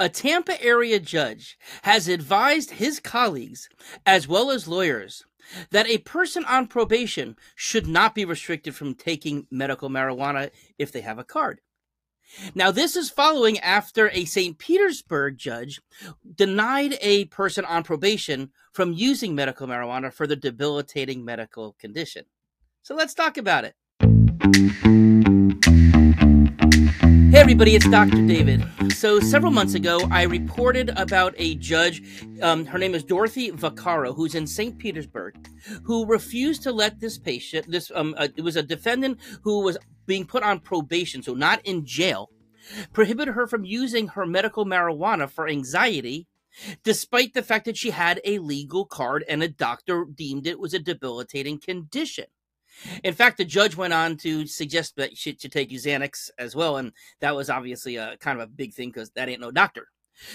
A Tampa area judge has advised his colleagues, as well as lawyers, that a person on probation should not be restricted from taking medical marijuana if they have a card. Now, this is following after a St. Petersburg judge denied a person on probation from using medical marijuana for the debilitating medical condition. So let's talk about it. Everybody, it's Dr. David. So, several months ago, I reported about a judge. Um, her name is Dorothy Vaccaro, who's in St. Petersburg, who refused to let this patient, this, um, uh, it was a defendant who was being put on probation, so not in jail, prohibited her from using her medical marijuana for anxiety, despite the fact that she had a legal card and a doctor deemed it was a debilitating condition. In fact, the judge went on to suggest that she should take Xanax as well, and that was obviously a kind of a big thing because that ain't no doctor.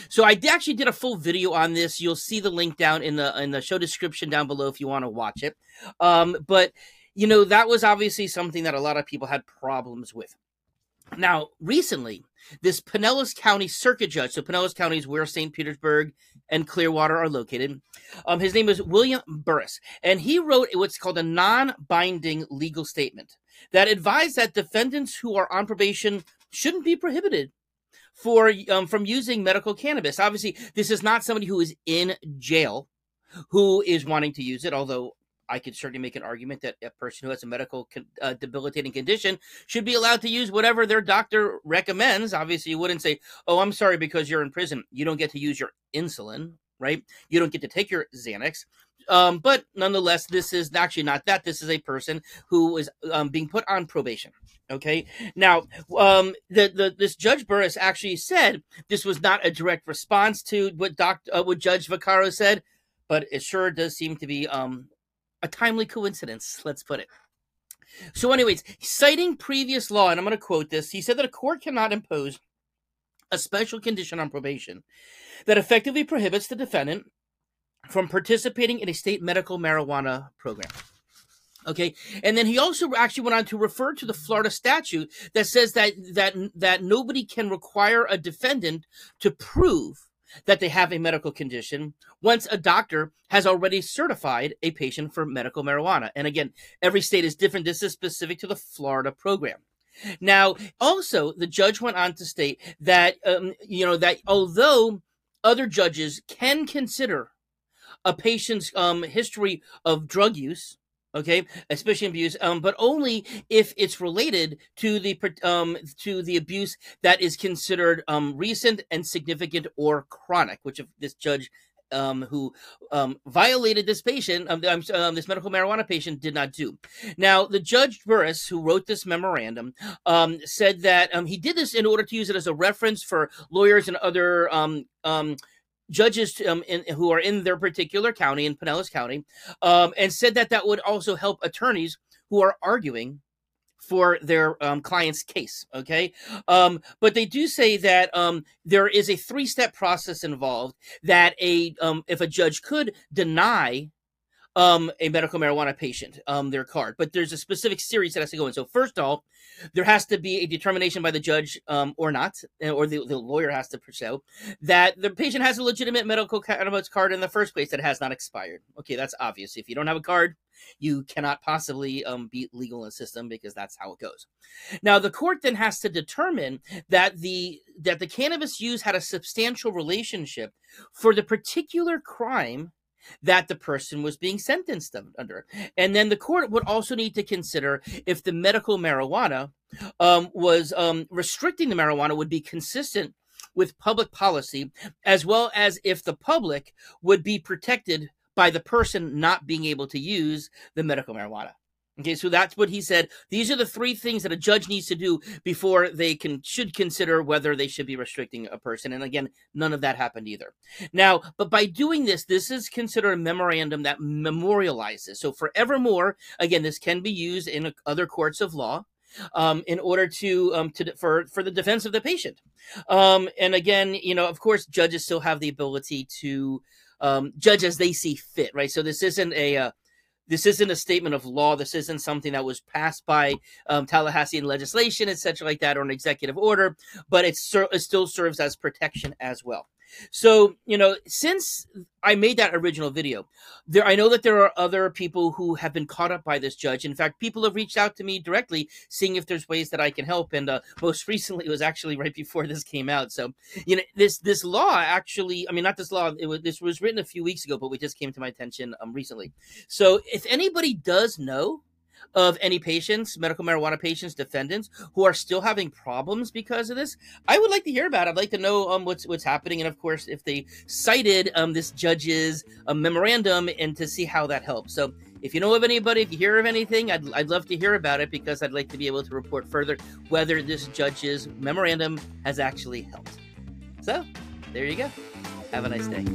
So I actually did a full video on this. You'll see the link down in the in the show description down below if you want to watch it. Um, but you know that was obviously something that a lot of people had problems with. Now, recently, this Pinellas County Circuit Judge, so Pinellas County is where St. Petersburg and Clearwater are located. Um, his name is William Burris, and he wrote what's called a non binding legal statement that advised that defendants who are on probation shouldn't be prohibited for um, from using medical cannabis. Obviously, this is not somebody who is in jail who is wanting to use it, although I could certainly make an argument that a person who has a medical uh, debilitating condition should be allowed to use whatever their doctor recommends. Obviously, you wouldn't say, "Oh, I'm sorry because you're in prison, you don't get to use your insulin." Right? You don't get to take your Xanax. Um, but nonetheless, this is actually not that. This is a person who is um, being put on probation. Okay. Now, um, the, the this Judge Burris actually said this was not a direct response to what uh, what Judge Vaccaro said, but it sure does seem to be um, a timely coincidence, let's put it. So, anyways, citing previous law, and I'm going to quote this, he said that a court cannot impose a special condition on probation that effectively prohibits the defendant from participating in a state medical marijuana program. Okay, and then he also actually went on to refer to the Florida statute that says that that that nobody can require a defendant to prove that they have a medical condition once a doctor has already certified a patient for medical marijuana. And again, every state is different. This is specific to the Florida program. Now, also, the judge went on to state that, um, you know, that although other judges can consider a patient's um, history of drug use, okay especially abuse um but only if it's related to the um to the abuse that is considered um recent and significant or chronic which if this judge um, who um, violated this patient, um, um, this medical marijuana patient, did not do. Now, the judge Burris, who wrote this memorandum, um, said that um, he did this in order to use it as a reference for lawyers and other judges um, in, who are in their particular county, in Pinellas County, um, and said that that would also help attorneys who are arguing for their um, client's case. Okay. Um, but they do say that um, there is a three step process involved that a, um, if a judge could deny um, a medical marijuana patient um, their card. But there's a specific series that has to go in. So first of all, there has to be a determination by the judge um, or not, eh, or the, the lawyer has to show that the patient has a legitimate medical cannabis card in the first place that has not expired. Okay, that's obvious. If you don't have a card, you cannot possibly um, be legal in the system because that's how it goes. Now, the court then has to determine that the that the cannabis use had a substantial relationship for the particular crime that the person was being sentenced under. And then the court would also need to consider if the medical marijuana um, was um, restricting the marijuana would be consistent with public policy, as well as if the public would be protected by the person not being able to use the medical marijuana. Okay, so that's what he said. These are the three things that a judge needs to do before they can should consider whether they should be restricting a person. And again, none of that happened either. Now, but by doing this, this is considered a memorandum that memorializes. So forevermore, again, this can be used in other courts of law. Um, in order to um, to for for the defense of the patient, um, and again, you know, of course, judges still have the ability to um, judge as they see fit, right? So this isn't a uh, this isn't a statement of law. This isn't something that was passed by um, Tallahassean legislation, etc., like that, or an executive order. But ser- it still serves as protection as well. So, you know, since I made that original video, there I know that there are other people who have been caught up by this judge. In fact, people have reached out to me directly, seeing if there's ways that I can help. And uh, most recently, it was actually right before this came out. So, you know, this this law actually, I mean, not this law. It was this was written a few weeks ago, but we just came to my attention um, recently. So, if anybody does know of any patients, medical marijuana patients, defendants who are still having problems because of this. I would like to hear about it. I'd like to know um, what's what's happening, and of course, if they cited um, this judge's um, memorandum and to see how that helps. So, if you know of anybody, if you hear of anything, I'd, I'd love to hear about it because I'd like to be able to report further whether this judge's memorandum has actually helped. So, there you go. Have a nice day.